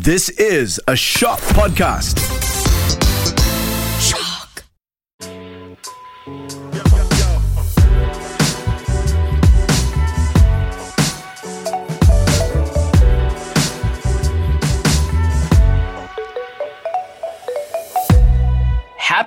This is a Shock Podcast.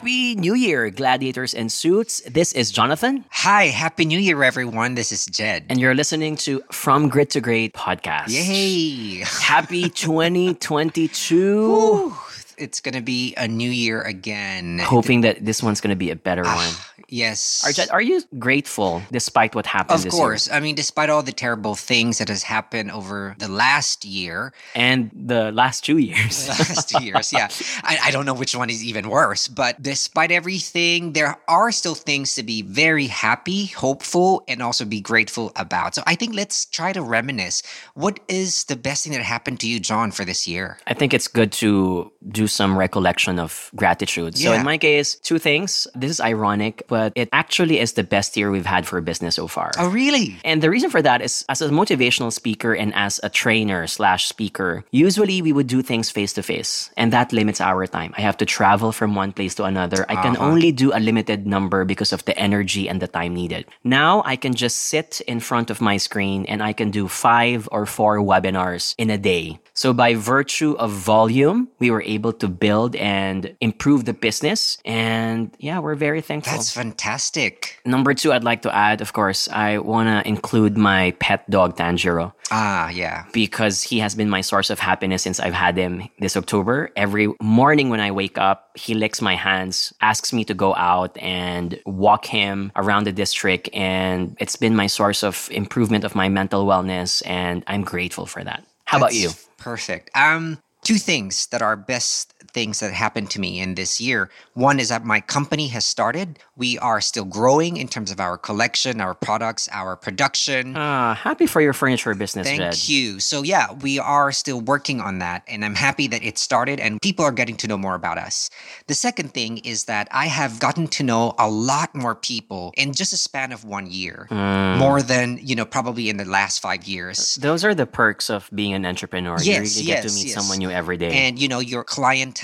Happy New Year, gladiators and suits. This is Jonathan, Hi, Happy New Year, everyone. This is Jed. and you're listening to From Grit to Great podcast. Yay! Happy 2022. Whew, it's gonna be a new year again. Hoping that this one's going to be a better ah, one. Yes. Are you grateful despite what happened of course. I mean, despite all the terrible things that has happened over the last year, year? And the last two years. last two years, yeah. I, I don't know which one is even worse, but despite everything, there are still things to be very happy, hopeful, and also be grateful about. So I think let's try to reminisce. What is the best thing that happened to you, Jon, for this year? I think it's good to do some recollection of gratitude. So in my case, two things. This is ironic, but it actually is the best year we've had for business so far. Oh, really? And the reason for that is as a motivational speaker and as a trainer slash speaker, usually we would do things face to face, and that limits our time. I have to travel from one place to another. I can uh-huh. only do a limited number because of the energy and the time needed. Now I can just sit in front of my screen and I can do five or four webinars in a day. So by virtue of volume, we were able to build and improve the business. And yeah, we're very thankful. That's fantastic. Number two, I'd like to add, of course, I want to include my pet dog, Tanjiro, Ah, yeah. because he has been my source of happiness since I've had him this October. Every morning when I wake up, he licks my hands, asks me to go out and walk him around the district. And it's been my source of improvement of my mental wellness. And I'm grateful for that. How about you? Perfect. Um, two things that are best things that happened to me in this year. One is that my company has started. We are still growing in terms of our collection, our products, our production. Uh, happy for your furniture business, Thank Jed. you. So yeah, we are still working on that and I'm happy that it started and people are getting to know more about us. The second thing is that I have gotten to know a lot more people in just a span of 1 year. Mm. More than, you know, probably in the last 5 years. Those are the perks of being an entrepreneur. you Yes, really get to meet yes. someone new every day. and you know your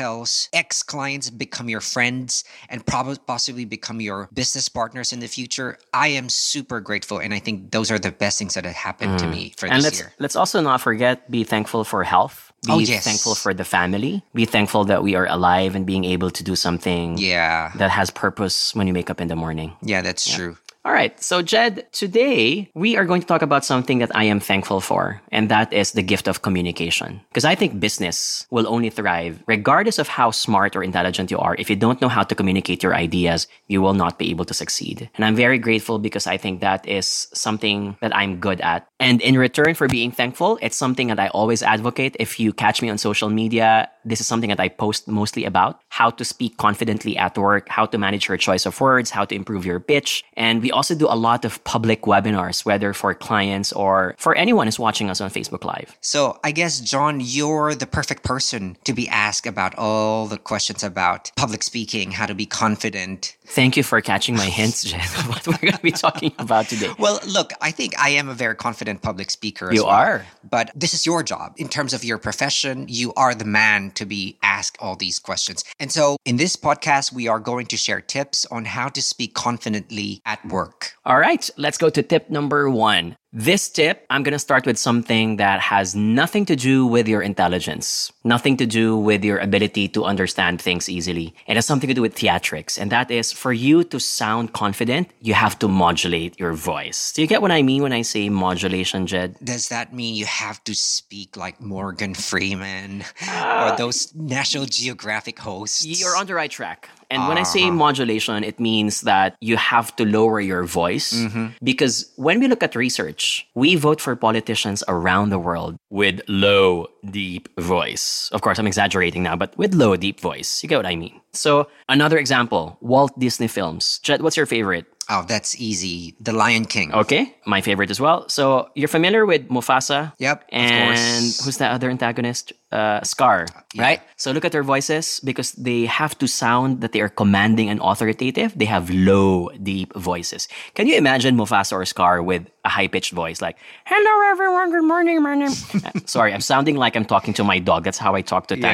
clientele's ex-clients become your friends and probably possibly become your business partners in the future i am super grateful and i think those are the best things that have happened to me for Mm. and this let's year let's also not forget be thankful for health. Be Oh, yes. thankful for the family. Be thankful that we are alive and being able to do something yeah that has purpose when you wake up in the morning. yeah that's true All right. So, Jed, today we are going to talk about something that I am thankful for, and that is the gift of communication. Because I think business will only thrive regardless of how smart or intelligent you are. If you don't know how to communicate your ideas, you will not be able to succeed. And I'm very grateful because I think that is something that I'm good at. And in return for being thankful, it's something that I always advocate. If you catch me on social media, this is something that I post mostly about how to speak confidently at work, how to manage your choice of words, how to improve your pitch. And we also do a lot of public webinars, whether for clients or for anyone who's watching us on Facebook Live. so i guess john you're the perfect person to be asked about all the questions about public speaking how to be confident Thank you for catching my hints, Jed, what we're going to be talking about today. Well, look, I think I am a very confident public speaker. As You well. are. But this is your job. In terms of your profession, you are the man to be asked all these questions. And so in this podcast, we are going to share tips on how to speak confidently at work. All right, let's go to tip number one. This tip, I'm going to start with something that has nothing to do with your intelligence, nothing to do with your ability to understand things easily. It has something to do with theatrics. And that is for you to sound confident, you have to modulate your voice. Do you get what I mean when I say modulation, Jed? Does that mean you have to speak like Morgan Freeman Ah. or those National Geographic hosts? You're on the right track. And when I say uh-huh. modulation, it means that you have to lower your voice. Mm-hmm. Because when we look at research, we vote for politicians around the world with low, deep voice. Of course, I'm exaggerating now, but with low, deep voice. You get what I mean? So, another example Walt Disney films. Jed, what's your favorite? Oh, that's easy. The Lion King. Okay, my favorite as well. So you're familiar with Mufasa? Yep, of And who's the other antagonist? Uh, Scar, right? So look at their voices because they have to sound that they are commanding and authoritative. They have low, deep voices. Can you imagine Mufasa or Scar with a high pitched voice like, hello everyone, good morning, my name. Uh, Sorry, I'm sounding like I'm talking to my dog. That's how I talk to Yeah.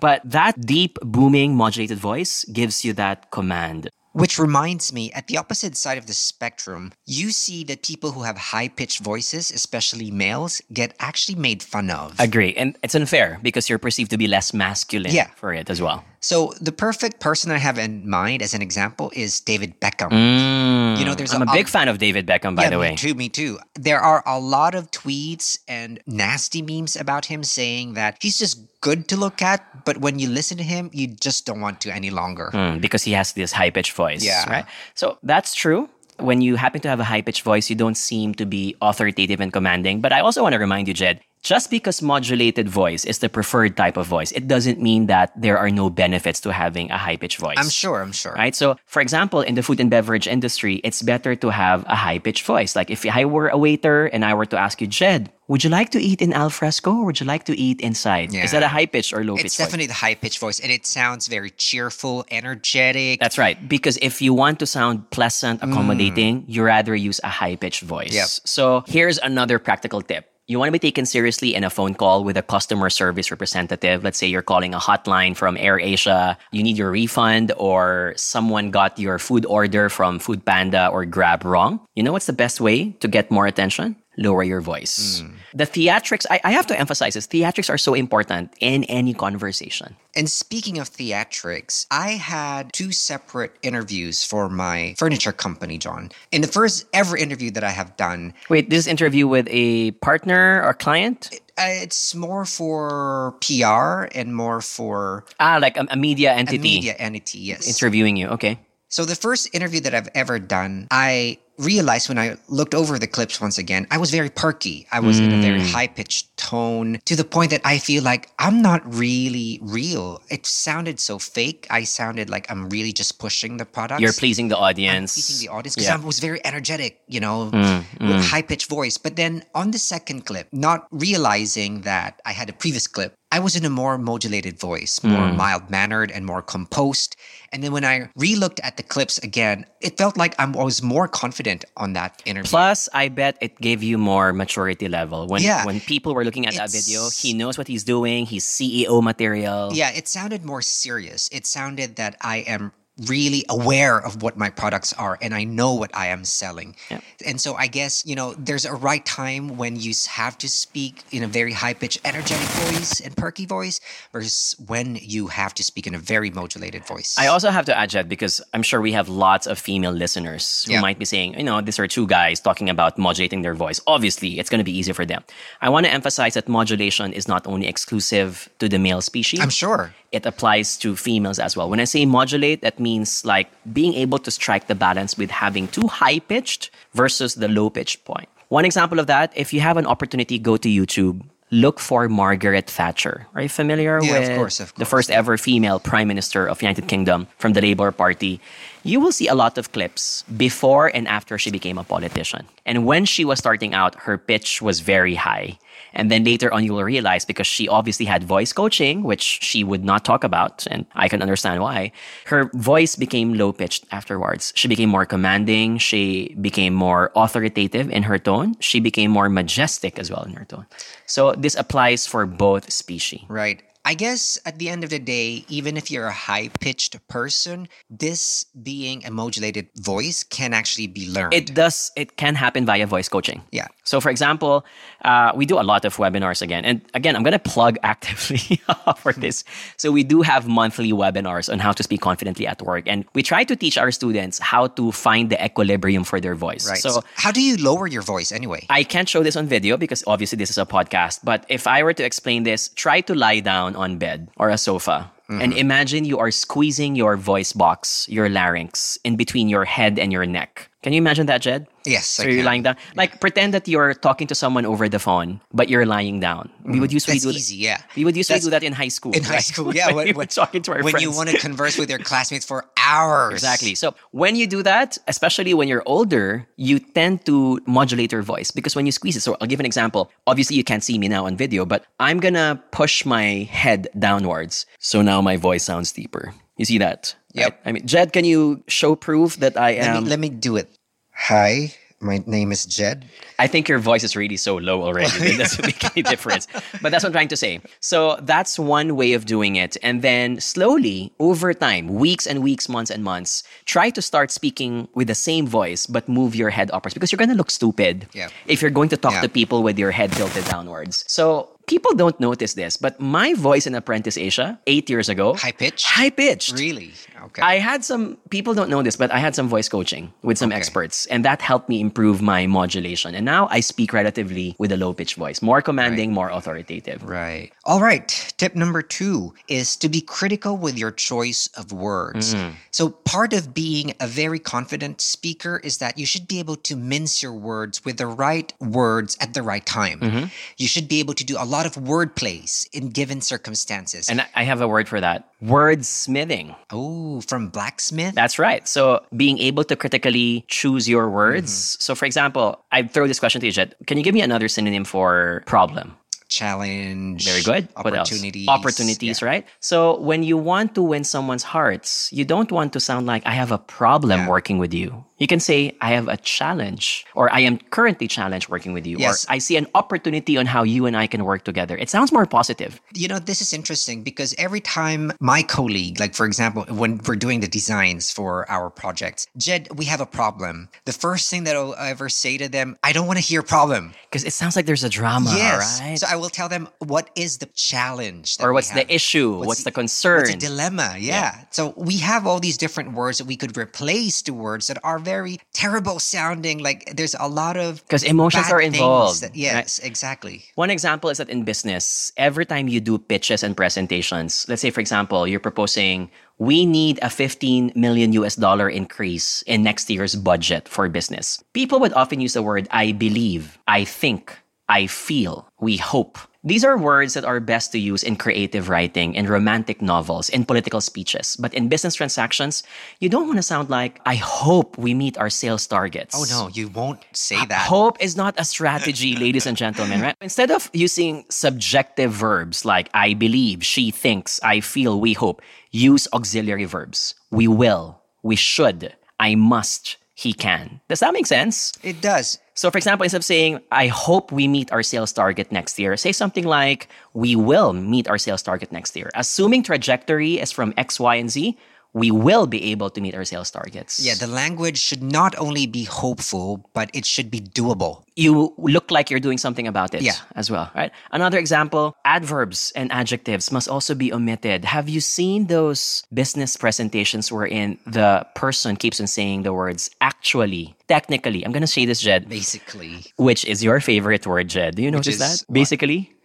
But that deep, booming, modulated voice gives you that command. Which reminds me, at the opposite side of the spectrum, you see that people who have high pitched voices, especially males, get actually made fun of. Agree. And it's unfair because you're perceived to be less masculine Yeah. for it as well. So, the perfect person I have in mind as an example is David Beckham. Mm, you know, there's I'm a a- big fan of David Beckham, by yeah, the way. Me too, me too. There are a lot of tweets and nasty memes about him saying that he's just good to look at, but when you listen to him, you just don't want to any longer. Mm, because he has this high pitched voice. Yeah. Right. So that's true. When you happen to have a high pitched voice, you don't seem to be authoritative and commanding. But I also want to remind you, Jed, just because modulated voice is the preferred type of voice, it doesn't mean that there are no benefits to having a high pitched voice. I'm sure, I'm sure. Right. So, for example, in the food and beverage industry, it's better to have a high pitched voice. Like if I were a waiter and I were to ask you, Jed, would you like to eat in al fresco or would you like to eat inside? Is that a high pitched or low pitched It's voice? definitely the high pitched voice, and it sounds very cheerful, energetic. That's right. Because if you want to sound pleasant, mm. accommodating, you rather use a high pitched voice. Yep. So here's another practical tip. You want to be taken seriously in a phone call with a customer service representative. Let's say you're calling a hotline from Air Asia. You need your refund, or someone got your food order from Food Panda or Grab wrong. You know what's the best way to get more attention? Lower your voice. The theatrics, I, I have to emphasize this theatrics are so important in any conversation. And speaking of theatrics, I had two separate interviews for my furniture company, John. In the first ever interview that I have done, Wait, this interview with a partner or client? uh, it's more for PR and more for Ah, like a, a media a media entity, yes. interviewing you. Okay. So the first interview that I've ever done, I realized when I looked over the clips once again, I was very perky. I was in a very mm. high pitched tone to the point that I feel like I'm not really real. It sounded so fake. I sounded like I'm really just pushing the product. You're pleasing the audience. pleasing the audience because Yeah. I was very energetic, you know, mm, with mm. high pitched voice. But then on the second clip, not realizing that I had a previous clip, I was in a more modulated voice, more hmm. mild mannered and more composed. And then when I relooked at the clips again, it felt like I'm- I was more confident on that interview. Plus, I bet it gave you more maturity level. When Yeah. when people were looking at that video, he knows what he's doing. He's CEO material. yeah, it sounded more serious. It sounded that I am really aware of what my products are and I know what I am selling. Yep. And so I guess, you know, there's a right time when you have to speak in a very high pitched, energetic voice and perky voice versus when you have to speak in a very modulated voice. I also have to add, Jed, because I'm sure we have lots of female listeners who Yeah. might be saying, you know, these are two guys talking about modulating their voice. Obviously, it's going to be easier for them. I want to emphasize that modulation is not only exclusive to the male species. I'm sure. it applies to females as well. When I say modulate, that means like being able to strike the balance with having too high pitched versus the low pitched point. One example of that, if you have an opportunity, go to YouTube. Look for Margaret Thatcher. Are you familiar Yeah, of with course, of the first ever female prime minister of United Kingdom from the Labour Party? You will see a lot of clips before and after she became a politician. And when she was starting out, her pitch was very high. And then later on, you will realize because she obviously had voice coaching, which she would not talk about, and I can understand why, her voice became low pitched afterwards. She became more commanding. She became more authoritative in her tone. She became more majestic as well in her tone. So this applies for both species. Right. I guess at the end of the day, even if you're a high pitched person, this being a modulated voice can actually be learned. It does, it can happen via voice coaching. Yeah. So, for example, uh, we do a lot of webinars again. And again, I'm going to plug actively for this. So, we do have monthly webinars on how to speak confidently at work. And we try to teach our students how to find the equilibrium for their voice. right. So, how do you lower your voice anyway? I can't show this on video because obviously this is a podcast. But if I were to explain this, try to lie down on bed or a sofa. And mm-hmm. imagine you are squeezing your voice box, your larynx, in between your head and your neck. Can you imagine that, Jed? Yes, So you're lying down. Like pretend that you're talking to someone over the phone, but you're lying down. We would usually Mm, That's do easy, yeah. We would usually That's- do that in high school. In high school, yeah. when, were talking to our when friends. you want to converse with your classmates for hours. Exactly. So when you do that, especially when you're older, you tend to modulate your voice because when you squeeze it. So I'll give an example. Obviously, you can't see me now on video, but I'm gonna push my head downwards. So now my voice sounds deeper. You see that? Yep. Right? I mean, Jed, can you show proof that I Let am? me let me do it. Hi, my name is Jed. I think your voice is really so low already. It doesn't make any difference. But that's what I'm trying to say. So that's one way of doing it. And then slowly, over time, weeks and weeks, months and months, try to start speaking with the same voice, but move your head upwards because you're going to look stupid Yeah. if you're going to talk Yeah. to people with your head tilted downwards. So people don't notice this, but my voice in Apprentice Asia, eight years ago, High pitch? high pitched. Really? Okay. I had some people don't know this, but I had some voice coaching with some Okay. experts, and that helped me improve my modulation. And now I speak relatively with a low pitch voice, more commanding, more authoritative. Right. All right. Tip number two is to be critical with your choice of words. Mm-hmm. So, part of being a very confident speaker is that you should be able to mince your words with the right words at the right time. Mm-hmm. You should be able to do a lot of word plays in given circumstances. And I- I have a word for that wordsmithing. oh, from blacksmith? That's right. So being able to critically choose your words. Mm-hmm. So, for example, I throw this question to you, Jed. Can you give me another synonym for problem? Challenge. Very good. What else? Opportunities. Opportunities, Yeah. right? So when you want to win someone's hearts, you don't want to sound like I have a problem Yeah. working with you. You can say I have a challenge or I am currently challenged working with you Yes. or I see an opportunity on how you and I can work together. It sounds more positive. You know, this is interesting because every time my colleague, like for example, when we're doing the designs for our projects, Jed, we have a problem. The first thing that I'll ever say to them, I don't want to hear problem. Because it sounds like there's a drama, yes. right? So I will tell them what is the challenge or what's the issue? What's, the, concern? What's the dilemma? Yeah. So we have all these different words that we could replace to words that are very terrible sounding. Like there's a lot of Because emotions are involved, that- right? yes, exactly. One example is that in business, every time you do pitches and presentations, let's say, for example, you're proposing, we need a 15 million US dollar increase in next year's budget for business. People would often use the word I believe, I think, I feel, we hope. These are words that are best to use in creative writing, in romantic novels, in political speeches. But in business transactions, you don't want to sound like, I hope we meet our sales targets. Oh no, you won't say that. Hope is not a strategy, ladies and gentlemen, right? Instead of using subjective verbs like I believe, she thinks, I feel, we hope, use auxiliary verbs. We will, we should, I must, he can. Does that make sense? It does. So, for example, instead of saying, I hope we meet our sales target next year, say something like, We will meet our sales target next year. Assuming trajectory is from X, Y, and Z, we will be able to meet our sales targets. Yeah, the language should not only be hopeful, but it should be doable. you look like you're doing something about it Yeah. as well, right? Another example, adverbs and adjectives must also be omitted. Have you seen those business presentations wherein the person keeps on saying the words actually, technically? I'm going to say this, Jed, Basically, which is your favorite word, Jed. Do you notice that? what? Basically?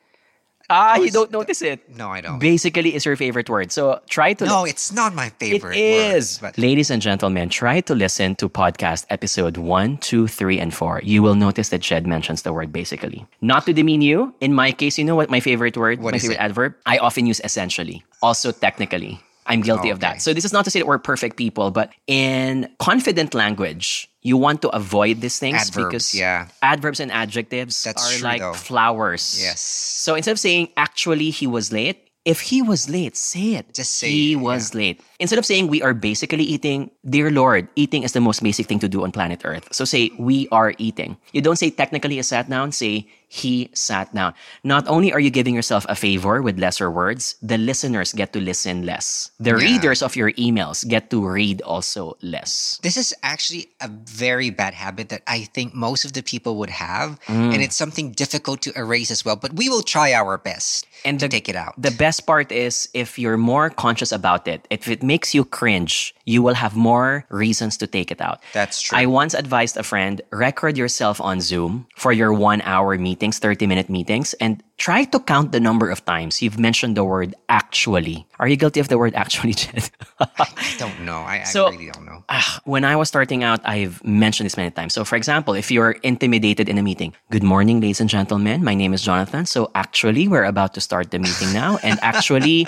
Ah, you don't notice it. no, I don't. Basically is your favorite word. So try to no, it's not my it favorite. It is. Word, Ladies and gentlemen, try to listen to podcast episode one, two, three, and 4. You will notice that Jed mentions the word basically. Not to demean you. In my case, you know what my favorite word, What my favorite it? adverb? I often use essentially. Also technically. I'm guilty of Okay. that. So this is not to say that we're perfect people, but in confident language, you want to avoid these things Adverbs, because yeah. adverbs and adjectives That's are true, like though. flowers. Yes. So instead of saying actually he was late, if he was late, say it. Just say he it, was late. Instead of saying we are basically eating, dear Lord, eating is the most basic thing to do on planet Earth. So say we are eating. You don't say technically a sat down, say he sat down. Not only are you giving yourself a favor with lesser words, the listeners get to listen less. The Yeah. readers of your emails get to read also less. This is actually a very bad habit that I think most of the people would have, Mm. and it's something difficult to erase as well. But we will try our best And to the- take it out. The best part is if you're more conscious about it, if it makes you cringe, you will have more reasons to take it out. That's true. I once advised a friend record yourself on Zoom for your one hour meetings, 30 minute meetings, and try to count the number of times you've mentioned the word actually. Are you guilty of the word actually, Jed? I don't know. I, So- I really don't know. Ah, when I was starting out, I've mentioned this many times. So, for example, if you're intimidated in a meeting, good morning, ladies and gentlemen. My name is Jonathan. So, actually, we're about to start the meeting now. And actually,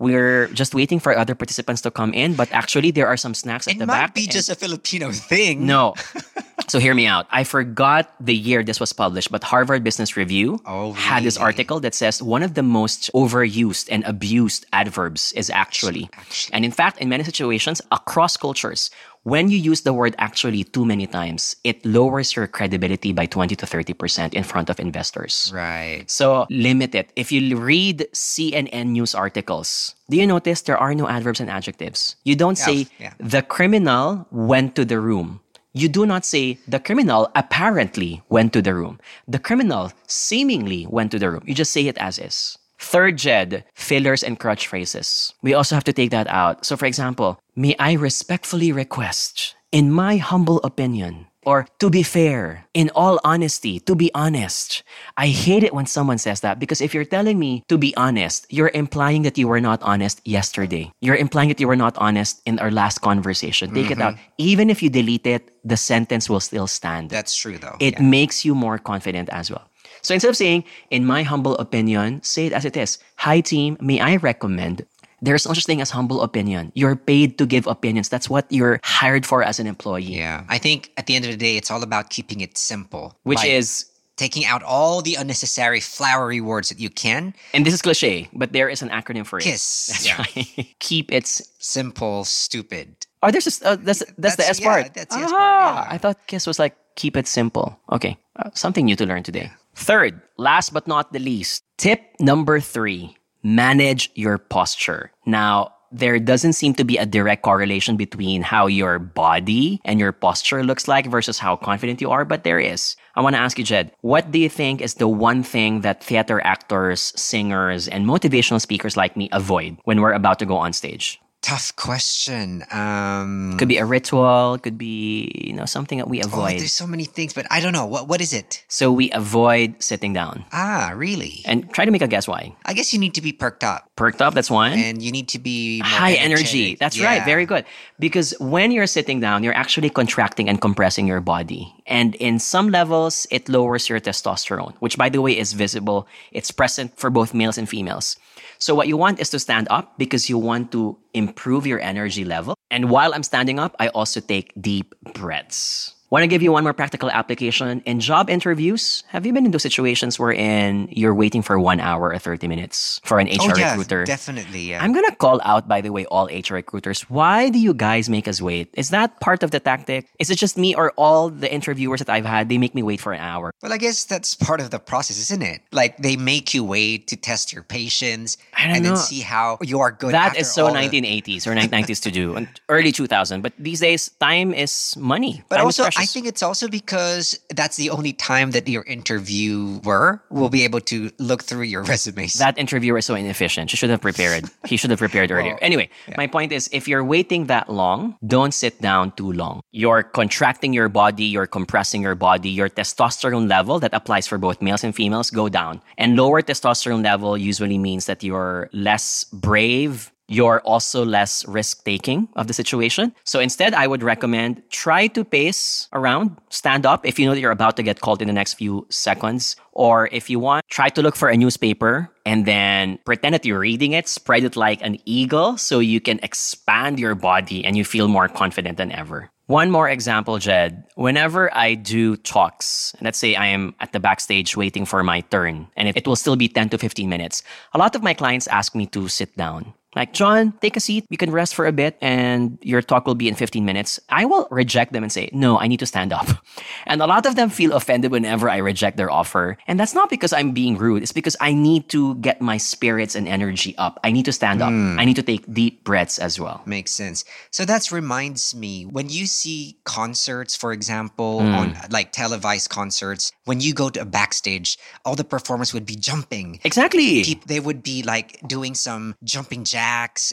we're just waiting for other participants to come in. But actually, there are some snacks at It the back. It might be just a Filipino thing. no. so, hear me out. I forgot the year this was published, but Harvard Business Review Oh, had this really? Article that says one of the most overused and abused adverbs is actually. Actually. And in fact, in many situations across cultures, when you use the word actually too many times, it lowers your credibility by 20 to 30% in front of investors. Right. So limit it. If you read CNN news articles, do you notice there are no adverbs and adjectives? You don't Yeah, say yeah. the criminal went to the room. You do not say the criminal apparently went to the room. The criminal seemingly went to the room. You just say it as is. Third Jed, fillers and crutch phrases. We also have to take that out. So, for example, may I respectfully request, in my humble opinion, or to be fair, in all honesty, to be honest. I hate it when someone says that because if you're telling me to be honest, you're implying that you were not honest yesterday. You're implying that you were not honest in our last conversation. Take it mm-hmm. out. Even if you delete it, the sentence will still stand That's true, though. it Yeah. makes you more confident as well. So instead of saying, in my humble opinion, say it as it is. Hi, team, may I recommend? There's no such thing as humble opinion. You're paid to give opinions. That's what you're hired for as an employee. Yeah. I think at the end of the day, it's all about keeping it simple. Which Like, is, taking out all the unnecessary flowery words that you can. and this is cliche, but there is an acronym for it. KISS. That's Yeah. right. Keep it. Simple, stupid. Oh, there's this, uh, that's, that's, the S yeah, part. that's the S ah, part, yeah. I thought KISS was like, keep it simple. Okay. Uh, something new to learn today. Third, last but not the least, tip number three manage your posture. Now, there doesn't seem to be a direct correlation between how your body and your posture looks like versus how confident you are, but there is. I want to ask you, Jed, what do you think is the one thing that theater actors, singers, and motivational speakers like me avoid when we're about to go on stage? Tough question. Um, Could be a ritual, could be, you know, something that we oh, avoid. there's so many things, but I don't know. What What is it? so we avoid sitting down. Ah, really? And try to make a guess why. I guess you need to be perked up Perked up, that's one. and you need to be High energy. That's right. Very good. Because when you're sitting down, you're actually contracting and compressing your body. And in some levels, it lowers your testosterone, which, by the way, is visible. It's present for both males and females. So, what you want is to stand up because you want to improve your energy level. And while I'm standing up, I also take deep breaths. Want to give you one more practical application. In job interviews, have you been in those situations wherein you're waiting for one hour or 30 minutes for an HR Oh yeah, recruiter? definitely. Yeah. I'm gonna call out, by the way, all HR recruiters. Why do you guys make us wait? Is that part of the tactic? Is it just me or all the interviewers that I've had? They make me wait for an hour. well, I guess that's part of the process, isn't it? Like they make you wait to test your patience and know. then see how you are good. That is so all the- 1980s or 1990s to do, and early 2000. But these days, time is money. But Time also, I precious. think it's also because that's the only time that your interviewer will be able to look through your resumes. that interviewer is so inefficient. She should have prepared. he should have prepared earlier. Well, anyway, my point is if you're waiting that long, don't sit down too long. You're contracting your body, you're compressing your body, your testosterone level that applies for both males and females go down. And lower testosterone level usually means that you're less brave, you're also less risk taking of the situation. So instead, I would recommend try to pace around, stand up if you know that you're about to get called in the next few seconds. Or if you want, try to look for a newspaper and then pretend that you're reading it, spread it like an eagle so you can expand your body and you feel more confident than ever. One more example, Jed. Whenever I do talks, let's say I am at the backstage waiting for my turn, and it, it will still be 10 to 15 minutes, a lot of my clients ask me to sit down. Like, Jon, take a seat. You can rest for a bit and your talk will be in 15 minutes. I will reject them and say, no, I need to stand up. And a lot of them feel offended whenever I reject their offer. And that's not because I'm being rude. It's because I need to get my spirits and energy up. I need to stand up. I need to take deep breaths as well. Makes sense. So that reminds me when you see concerts, for example, Hmm. on like televised concerts, when you go to a backstage, all the performers would be jumping. Exactly. Peop- They would be like doing some jumping jacks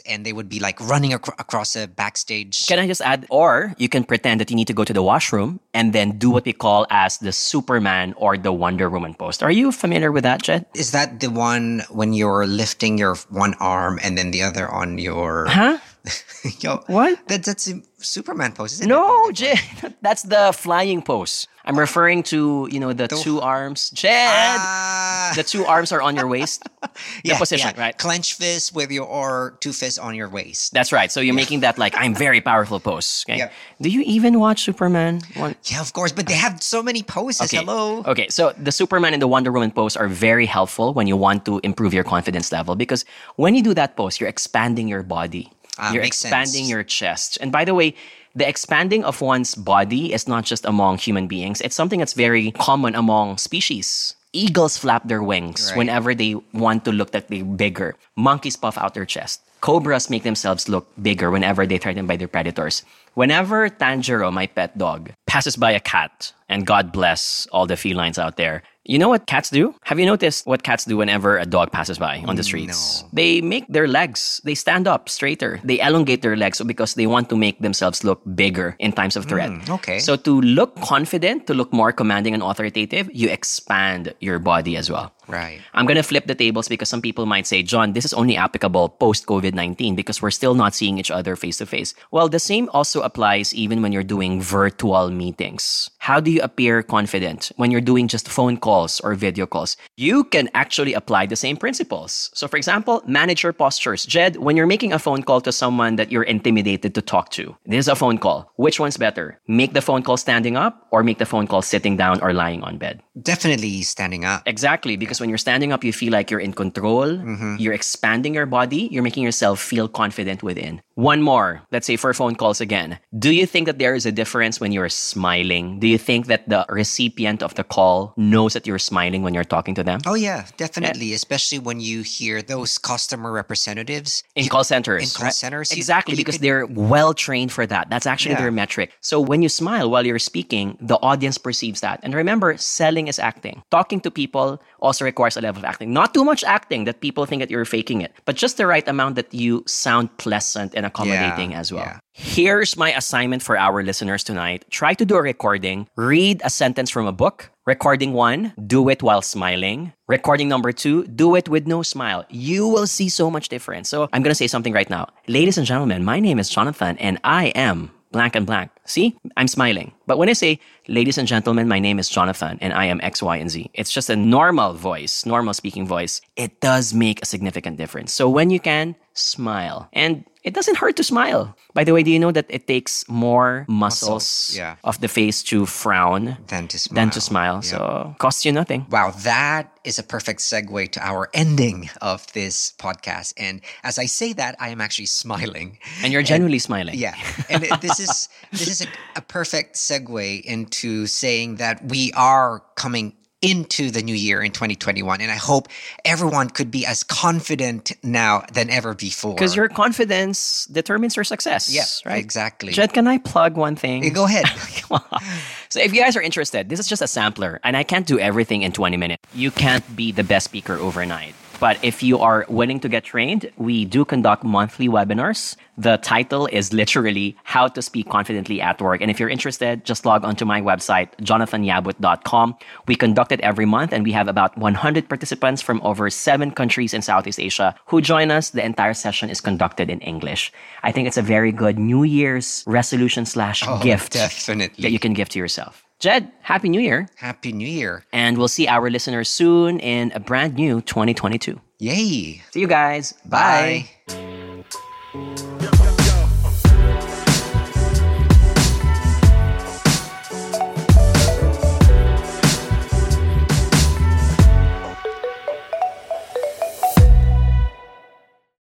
and they would be like running ac- across a backstage. Can I just add? Or you can pretend that you need to go to the washroom and then do what we call as the Superman or the Wonder Woman post. Are you familiar with that, Jed? Is that the one when you're lifting your one arm and then the other on your? Huh? Yo, What? That, that's a Superman pose, isn't No, it? Jed. That's the flying pose. I'm referring to, you know, the two arms. Jed! Ah, the two arms are on your waist. yeah, position, yeah. right? Clench fist with your or two fists on your waist. That's right. So you're making that like I'm very powerful pose. Okay. Yeah. Do you even watch Superman? Yeah, of course, but they have so many poses. Hello. Okay, so the Superman and the Wonder Woman pose are very helpful when you want to improve your confidence level because when you do that pose, you're expanding your body. Ah, you're makes sense. expanding your chest. And by the way, the expanding of one's body is not just among human beings, it's something that's very common among species. Eagles flap their wings Right. whenever they want to look that they're bigger. Monkeys puff out their chest. Cobras make themselves look bigger whenever they're threatened by their predators. Whenever Tanjiro, my pet dog, passes by a cat, and God bless all the felines out there, you know what cats do? Have you noticed what cats do whenever a dog passes by on the streets? No. They make their legs, they stand up straighter. They elongate their legs because they want to make themselves look bigger in times of threat. Hmm, okay. So to look confident, to look more commanding and authoritative, you expand your body as well. Right. I'm going to flip the tables because some people might say, Jon, this is only applicable post COVID 19 because we're still not seeing each other face to face. Well, the same also applies even when you're doing virtual meetings. How do you appear confident when you're doing just phone calls or video calls? You can actually apply the same principles. So, for example, manage your postures. Jed, when you're making a phone call to someone that you're intimidated to talk to, this is a phone call. Which one's better? Make the phone call standing up or make the phone call sitting down or lying on bed? Definitely standing up. Exactly, because when you're standing up, you feel like you're in control. Mm-hmm. You're expanding your body. You're making yourself feel confident within. One more, let's say for phone calls again. Do you think that there is a difference when you're smiling? Do you think that the recipient of the call knows that you're smiling when you're talking to them? Oh yeah, definitely. Especially when you hear those customer representatives In call centers. in call right? centers, you- Exactly, you because could- they're well trained for that. That's actually Yeah. their metric. So when you smile while you're speaking, the audience perceives that. And remember, selling is acting. Talking to people also requires a level of acting. Not too much acting that people think that you're faking it, but just the right amount that you sound pleasant and accommodating Yeah, as well. yeah. Here's my assignment for our listeners tonight. Try to do a recording, read a sentence from a book. Recording one, do it while smiling. Recording number two, do it with no smile. You will see so much difference. So I'm going to say something right now. Ladies and gentlemen, my name is Jonathan and I am blank and blank. See, I'm smiling. But when I say, ladies and gentlemen, my name is Jonathan and I am X, Y, and Z, it's just a normal voice, normal speaking voice. It does make a significant difference. So when you can, smile. And it doesn't hurt to smile. By the way, do you know that it takes more muscles, Muscles, yeah. of the face to frown than to smile. than to smile? So costs you nothing. Wow, that is a perfect segue to our ending of this podcast. And as I say that, I am actually smiling. And you're genuinely smiling. Yeah, and this is this is a, a perfect segue into saying that we are coming into the new year in 2021, and I hope everyone could be as confident now than ever before. Because your confidence determines your success. yeah, right? exactly. Jed, can I plug one thing? Go ahead. so if you guys are interested, this is just a sampler, and I can't do everything in 20 minutes. You can't be the best speaker overnight. But if you are willing to get trained, we do conduct monthly webinars. The title is literally How to Speak Confidently at Work. And if you're interested, just log onto my website, jonathanyabut.com. We conduct it every month, and we have about 100 participants from over seven countries in Southeast Asia who join us. The entire session is conducted in English. I think it's a very good New Year's resolution slash Oh, gift definitely. that you can give to yourself. Jed, Happy New Year. Happy New Year! And we'll see our listeners soon in a brand new 2022. Yay! See you guys. Bye. Bye.